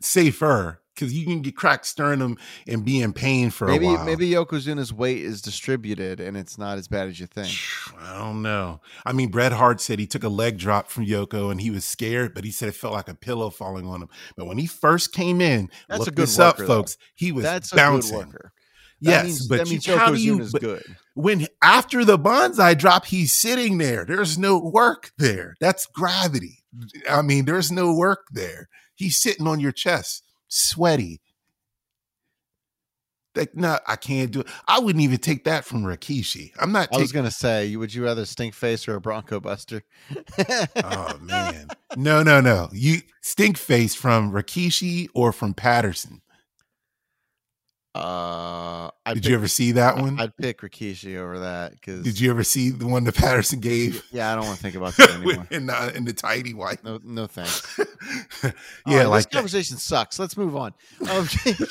B: safer because you can get cracked sternum and be in pain for
A: maybe
B: a while.
A: maybe Yokozuna's weight is distributed and it's not as bad as you think.
B: I don't know. I mean, Bret Hart said he took a leg drop from Yoko and he was scared, but he said it felt like a pillow falling on him. But when he first came in,
A: That's
B: look
A: a good
B: this up,
A: worker, though.
B: folks. He was
A: That's a
B: bouncing.
A: good worker.
B: Yes,
A: means,
B: but
A: that
B: you,
A: means
B: how do you? But
A: good.
B: when after the banzai drop, he's sitting there. There's no work there. That's gravity. I mean, there's no work there. He's sitting on your chest, sweaty. Like, no, I can't do it. I wouldn't even take that from Rikishi. I'm not
A: I was gonna say, would you rather stink face or a Bronco Buster?
B: Oh man, no, no, no. You stink face from Rikishi or from Patterson.
A: Uh, I'd
B: Did
A: pick,
B: you ever see that one?
A: I'd pick Rikishi over that because.
B: Did you ever see the one that Patterson gave?
A: Yeah, I don't want to think about that anymore.
B: in, the, in the tidy white.
A: No, no thanks.
B: yeah,
A: right,
B: like
A: this conversation sucks. Let's move on. Okay.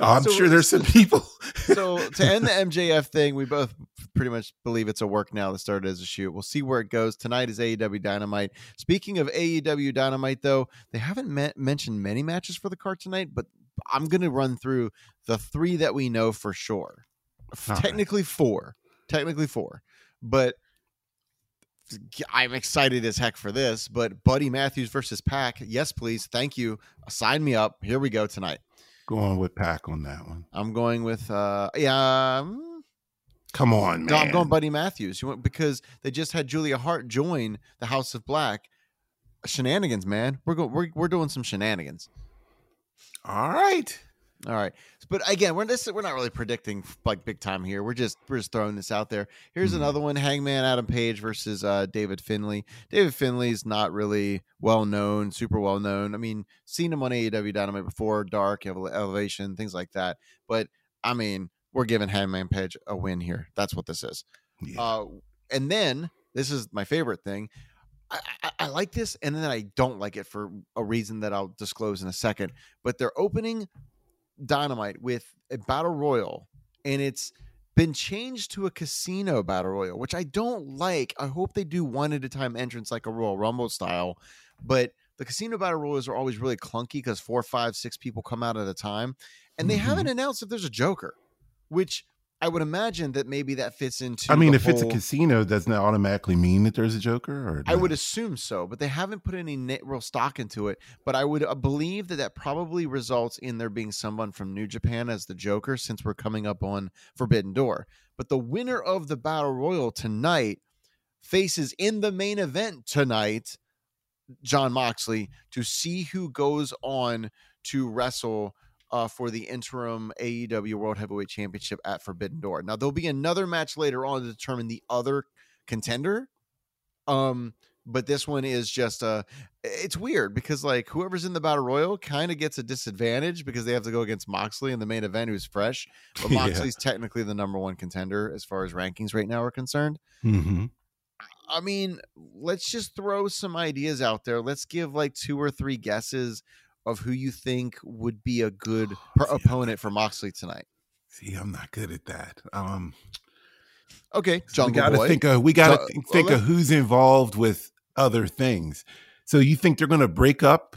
B: Oh, I'm
A: So-
B: sure there's some people.
A: so to end the MJF thing, we both pretty much believe it's a work now that started as a shoot. We'll see where it goes. Tonight is AEW Dynamite. Speaking of AEW Dynamite, though, they haven't me- mentioned many matches for the card tonight, but I'm going to run through the three that we know for sure.
B: All right.
A: Technically four. Technically four. But I'm excited as heck for this. But Buddy Matthews versus PAC. Yes, please. Thank you. Sign me up. Here we go tonight.
B: Going with PAC on that one.
A: I'm going with uh yeah. mm,
B: Come on,
A: no,
B: man.
A: I'm going Buddy Matthews. You want because they just had Julia Hart join the House of Black. Shenanigans, man. We're going. We're, we're doing some shenanigans.
B: All right.
A: All right, but again, we're this. We're not really predicting like big time here. We're just we're just throwing this out there. Here's
B: Mhm.
A: another one: Hangman Adam Page versus uh, David Finlay. David Finlay's not really well known, super well known. I mean, seen him on AEW Dynamite before, Dark Ele- Elevation, things like that. But I mean, we're giving Hangman Page a win here. That's what this is.
B: Yeah.
A: Uh, and then this is my favorite thing. I, I, like this, and then I don't like it for a reason that I'll disclose in a second. But they're opening Dynamite with a battle royal, and it's been changed to a casino battle royal, which I don't like. I hope they do one at a time entrance like a Royal Rumble style, but the casino battle royals are always really clunky because four, five, six people come out at a time, and they
B: Mhm.
A: haven't announced if there's a Joker, which I would imagine that maybe that fits into.
B: I mean, if it's a casino, doesn't that automatically mean that there's a Joker? Or
A: I would assume so, but they haven't put any na- real stock into it. But I would uh, believe that that probably results in there being someone from New Japan as the Joker, since we're coming up on Forbidden Door. But the winner of the Battle Royal tonight faces in the main event tonight Jon Moxley to see who goes on to wrestle uh, for the interim AEW World Heavyweight Championship at Forbidden Door. Now there'll be another match later on to determine the other contender. Um, but this one is just uh it's weird because like whoever's in the battle royal kind of gets a disadvantage because they have to go against Moxley in the main event who's fresh. But
B: Yeah.
A: Moxley's technically the number one contender as far as rankings right now are concerned.
B: Mm-hmm.
A: I mean, let's just throw some ideas out there. Let's give like two or three guesses of who you think would be a good per-
B: Yeah.
A: opponent for Moxley tonight.
B: See, I'm not good at that. Um,
A: Okay,
B: we got to
A: Boy.
B: think of we got to
A: So-
B: think,
A: well,
B: think
A: let-
B: of who's involved with other things. So you think they're going to break up?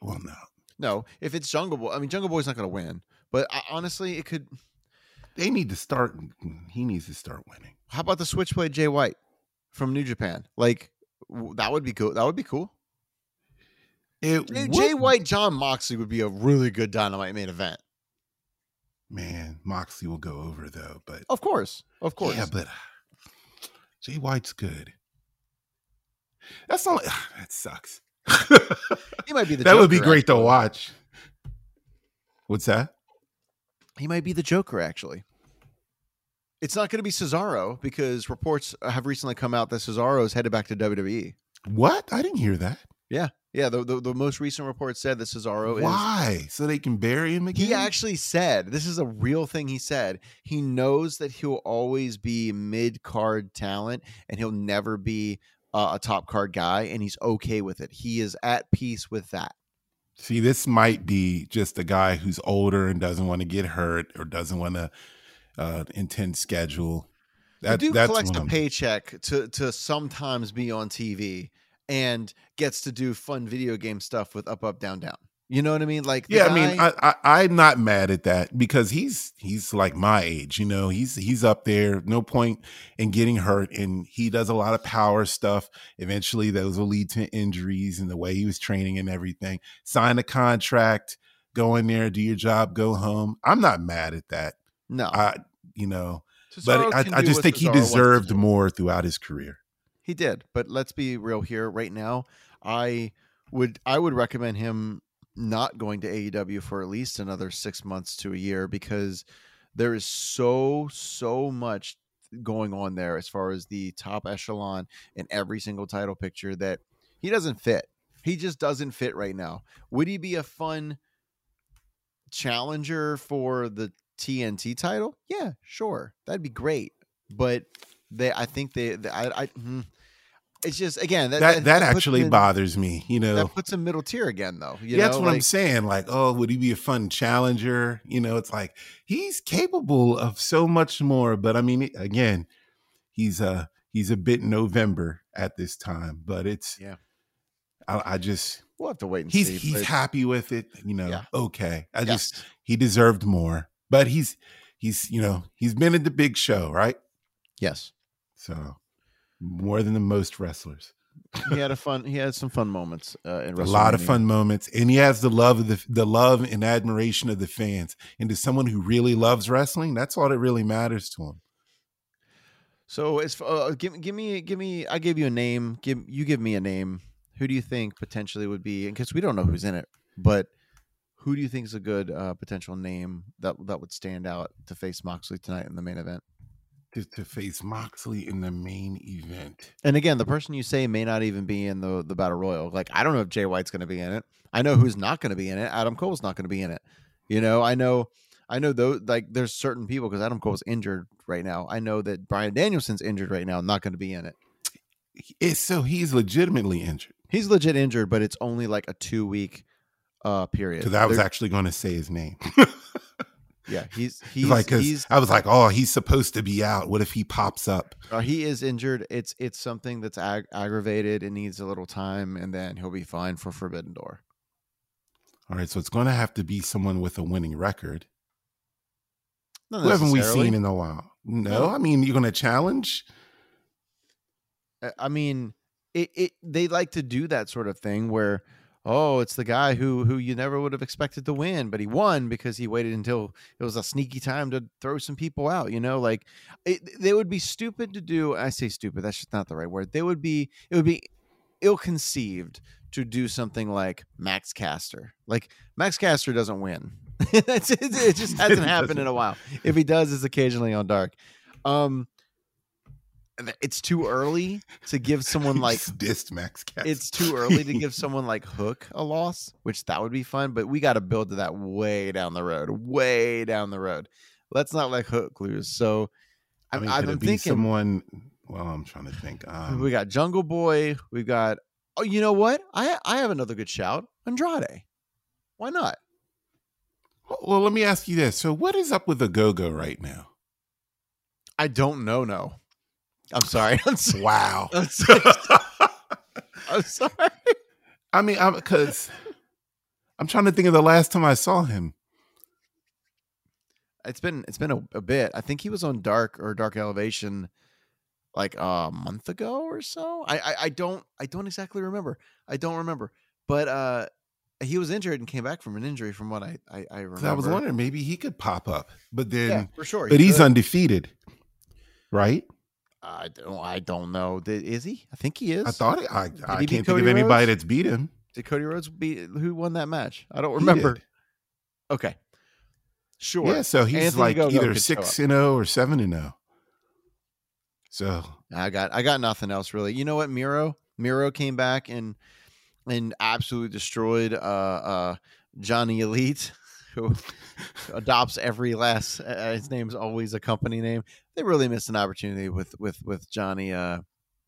B: Well, no.
A: no, if it's Jungle Boy, I mean Jungle Boy's not going to win. But I, honestly, it could.
B: They need to start. He needs to start winning.
A: How about the Switchblade Jay White from New Japan? Like that would be cool. That would be cool.
B: It
A: Jay, Jay White, Jon Moxley would be a really good Dynamite main event.
B: man, Moxley will go over though. But
A: Of course, of course.
B: yeah, but uh, Jay White's good. That's not. Ah, that sucks.
A: he might be the.
B: that would be
A: Joker,
B: great to watch. What's that?
A: He might be the Joker, actually. It's not going to be Cesaro because reports have recently come out that Cesaro is headed back to WWE.
B: What? I didn't hear that.
A: Yeah, yeah. The the, the most recent report said that Cesaro is.
B: Why? So they can bury him again?
A: He actually said this is a real thing. He said he knows that he'll always be mid card talent and he'll never be uh, a top card guy, and he's okay with it. He is at peace with that.
B: See, this might be just a guy who's older and doesn't want to get hurt or doesn't want to uh, intense schedule. That,
A: the dude collects a paycheck to to sometimes be on TV and gets to do fun video game stuff with up up down down. You know what I mean? Like, the
B: Yeah, I mean, I, I I'm not mad at that because he's he's like my age, you know. He's he's up there. No point in getting hurt, and he does a lot of power stuff. Eventually, those will lead to injuries, and the way he was training and everything. Sign a contract, go in there, do your job, go home. I'm not mad at that.
A: no,
B: I you know,
A: Cesaro
B: but I, I just think he
A: Cesaro wants
B: deserved more throughout his career.
A: He did, but let's be real here. Right now, I would I would recommend him not going to AEW for at least another six months to a year because there is so so much going on there as far as the top echelon in every single title picture that he doesn't fit. He just doesn't fit right now. Would he be a fun challenger for the TNT title? Yeah, sure, that'd be great. But they, I think they, they I, I, hmm. it's just again that
B: That that,
A: puts
B: actually
A: in-
B: bothers me. You know,
A: That puts him middle tier again, though. You
B: Yeah, that's
A: know,
B: what I'm saying. Like, oh, would he be a fun challenger? You know, it's like he's capable of so much more. But I mean, again, he's a he's a bit November at this time. But it's
A: Yeah.
B: I, I just
A: We'll have to wait and
B: he's
A: see.
B: he's happy with it. You know,
A: Yeah.
B: okay. I
A: yes.
B: just he deserved more. But he's he's you know he's been at the big show, right?
A: yes,
B: So more than the most wrestlers.
A: he had a fun. He had some fun moments uh, in wrestling.
B: a lot of fun moments and he has the love of the the love and admiration of the fans and to someone who really loves wrestling that's all that really matters to him
A: So as uh, give give me give me I gave you a name. Give you give me a name. Who do you think potentially would be? Because we don't know who's in it, but who do you think is a good uh, potential name that that would stand out to face Moxley tonight in the main event?
B: To, to face moxley in the main event
A: And again, the person you say may not even be in the the battle royal. Like I don't know if Jay White's going to be in it. I know who's not going to be in it. Adam Cole's not going to be in it. You know, I know, I know though. Like there's certain people because Adam Cole's injured right now. I know that Bryan Danielson's injured right now, not going to be in it.
B: it's so he's legitimately injured
A: He's legit injured, but it's only like a two week uh period.
B: because i was
A: There-
B: actually going to say his name
A: yeah, he's
B: he's like
A: he's
B: i was like oh he's supposed to be out. What if he pops up?
A: Uh, he is injured. It's it's something that's ag- aggravated. And needs a little time, and then he'll be fine for Forbidden Door.
B: all right so it's going to have to be someone with a winning record. Who haven't we seen in a while? No i mean you're going to challenge?
A: I- I mean, it, it they like to do that sort of thing where, oh, it's the guy who who you never would have expected to win, but he won because he waited until it was a sneaky time to throw some people out. You know, like it, they would be stupid to do. I say stupid. That's just not the right word. They would be. It would be ill conceived to do something like Max Caster. Like Max Caster doesn't win. It, it just hasn't happened in a while. If he does, it's occasionally on dark. Um, it's too early to give someone like
B: dissed max
A: it's too early to give someone like Hook a loss, which that would be fun, but we got to build to that way down the road, way down the road. Let's not let Hook lose. So
B: I
A: I'm, I'm
B: be
A: thinking
B: someone. Well, I'm trying to think. Um,
A: we got Jungle Boy, we've got oh, you know what? I I have another good shout, Andrade. Why not?
B: well, let me ask you this. So, what is up with the Go Go right now?
A: I don't know. No, I'm sorry. I'm sorry.
B: Wow.
A: I'm sorry. I'm sorry.
B: I mean, I'm because I'm trying to think of the last time I saw him.
A: It's been it's been a, a bit. I think he was on Dark or Dark Elevation like a month ago or so. I, I I don't I don't exactly remember. I don't remember. But uh he was injured and came back from an injury from what I I, I remember.
B: I was wondering maybe he could pop up, but then,
A: Yeah, for sure.
B: but
A: he
B: he's
A: could.
B: undefeated, right?
A: I don't I don't know. Is he? I think he is.
B: I thought it, I, I
A: he
B: can't think of anybody
A: Rhodes?
B: that's beat him.
A: Did Cody Rhodes beat who won that match? I don't remember. Okay. Sure.
B: Yeah, so he's
A: Anthony
B: like
A: Gogo
B: either six and zero or seven and zero. So
A: I got I got nothing else really. You know what, Miro? Miro came back and and absolutely destroyed uh uh Johnny Elite, who adopts every last uh, his name's always a company name. They really missed an opportunity with with with Johnny uh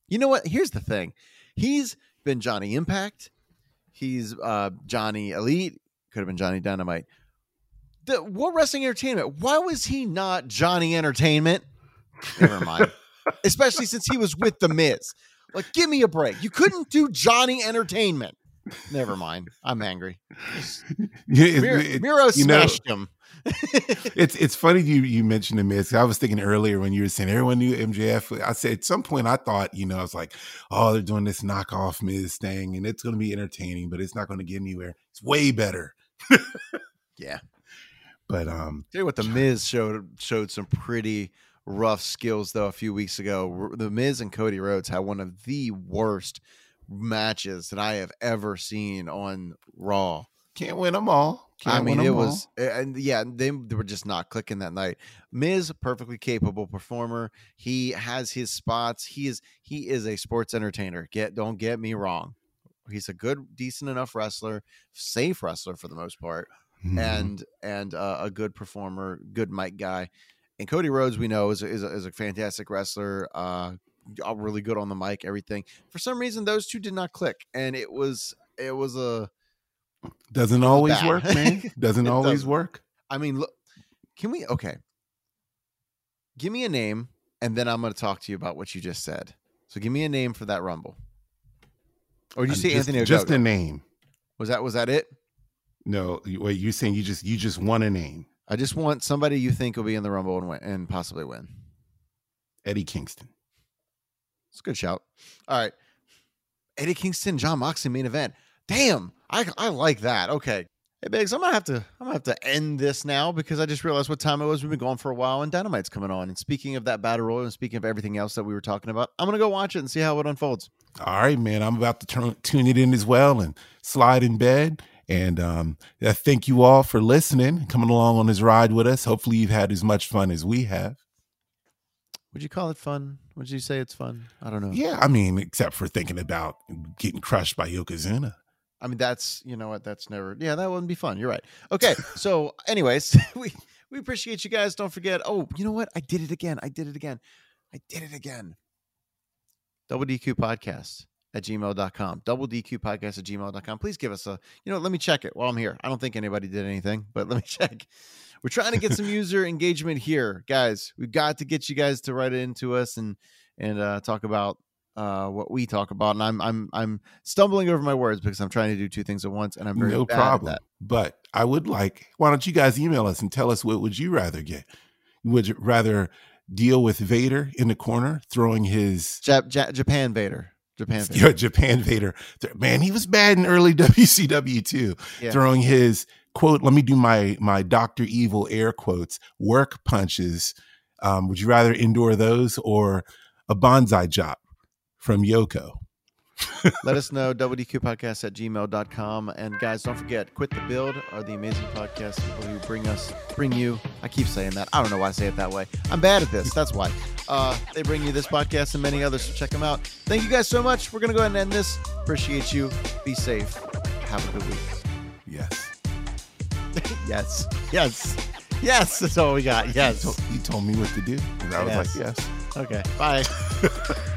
A: you know what? Here's the thing. He's been Johnny Impact. He's uh Johnny Elite. Could have been Johnny Dynamite. The World Wrestling Entertainment. Why was he not Johnny Entertainment? Never mind. Especially since he was with the Miz. Like, give me a break. You couldn't do Johnny Entertainment. Never mind. I'm angry.
B: It-
A: Miro,
B: it-
A: Miro
B: you know-
A: smashed him.
B: it's it's funny you you mentioned the Miz. I was thinking earlier when you were saying everyone knew MJF. I said at some point I thought you know I was like, oh, they're doing this knockoff Miz thing, and it's going to be entertaining, but it's not going to get anywhere. It's way better.
A: yeah.
B: But um,
A: Tell you what, the Miz showed showed some pretty rough skills though a few weeks ago. The Miz and Cody Rhodes had one of the worst matches that I have ever seen on Raw.
B: can't win them all. Can't
A: I mean, it
B: 'em all.
A: was, and yeah, they, they were just not clicking that night. Miz, perfectly capable performer. He has his spots. He is he is a sports entertainer. Get don't get me wrong. He's a good, decent enough wrestler, safe wrestler for the most part
B: Mhm.
A: and and uh, a good performer, good mic guy. And Cody Rhodes, we know, is a, is a, is a fantastic wrestler, uh, uh, really good on the mic, everything. For some reason, those two did not click, and it was it was a.
B: doesn't always
A: bad.
B: work, man. Doesn't always
A: doesn't.
B: work.
A: I mean, look, can we? Okay, give me a name, and then I'm going to talk to you about what you just said. So, give me a name for that Rumble. Or did you
B: Uh,
A: say Anthony
B: just a name.
A: was that was that it?
B: No, wait. You're saying you just you just want a name,
A: I just want somebody you think will be in the Rumble and win, and possibly win.
B: Eddie Kingston.
A: It's a good shout. All right. Eddie Kingston, Jon Moxley main event. Damn, I I like that. Okay. Hey Biggs, I'm gonna have to I'm gonna have to end this now because I just realized what time it was. We've been going for a while and Dynamite's coming on. And speaking of that battle royal and speaking of everything else that we were talking about, I'm gonna go watch it and see how it unfolds.
B: All right, man. I'm about to turn, tune it in as well and slide in bed. And um, I thank you all for listening, coming along on this ride with us. Hopefully, you've had as much fun as we have.
A: Would you call it fun? Would you say it's fun? I don't know.
B: Yeah, I mean, except for thinking about getting crushed by Yokozuna.
A: I mean, that's you know what, that's never yeah, that wouldn't be fun. You're right. Okay. so anyways, we we appreciate you guys. Don't forget. Oh, you know what? I did it again. I did it again. I did it again. Double DQ podcast at gmail.com. Double DQ podcast at gmail.com. Please give us a, you know, let me check it while I'm here. I don't think anybody did anything, but let me check. We're trying to get some user engagement here, guys. We've got to get you guys to write it into us and and uh, talk about uh, what we talk about. And I'm I'm I'm stumbling over my words because I'm trying to do two things at once, and I'm very
B: No
A: bad at
B: problem.
A: that.
B: But I would like, why don't you guys email us and tell us what would you rather get? Would you rather deal with Vader in the corner throwing his
A: Jap- Ja- Japan Vader. Japan Vader.
B: Yeah, Japan Vader. Man, he was bad in early WCW too.
A: Yeah.
B: Throwing his quote, let me do my my Doctor Evil air quotes, work punches. Um, would you rather endure those or a banzai chop from Yoko?
A: Let us know, WDQ podcast at gmail.com. And guys, don't forget, Quit the Build are the amazing podcast people who bring us, bring you. I keep saying that. I don't know why I say it that way. I'm bad at this. That's why. Uh, they bring you this podcast and many others. So check them out. Thank you guys so much. We're going to go ahead and end this. Appreciate you. Be safe. Have a good week.
B: Yes.
A: yes. Yes. Yes. That's all we got.
B: You
A: Yes.
B: told, you told me what to do. And I was
A: Yes.
B: like, yes.
A: Okay. Bye.